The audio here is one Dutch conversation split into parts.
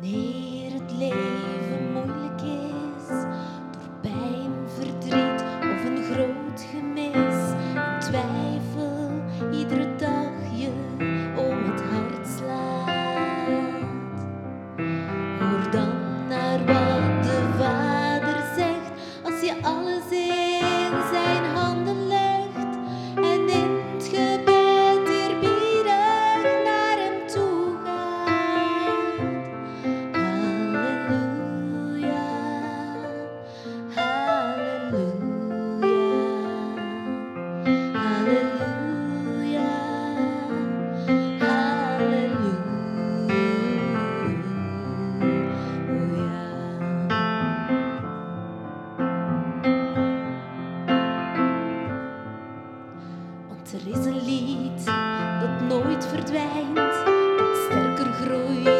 Wanneer het leven moeilijk is, door pijn, verdriet of een groot gemis, twijfel iedere dag je. er is een lied dat nooit verdwijnt, dat sterker groeit.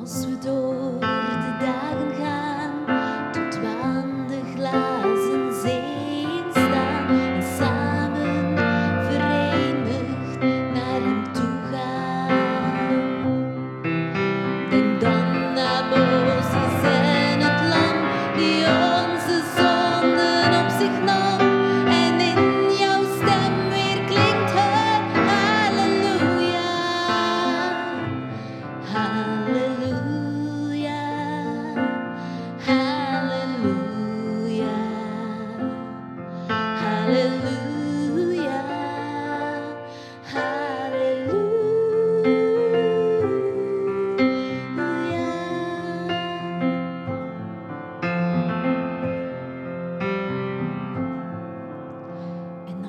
Ensuite, tout.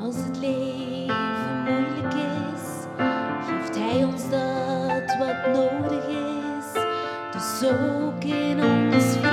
als het leven moeilijk is, geeft Hij ons dat wat nodig is. Dus ook in ons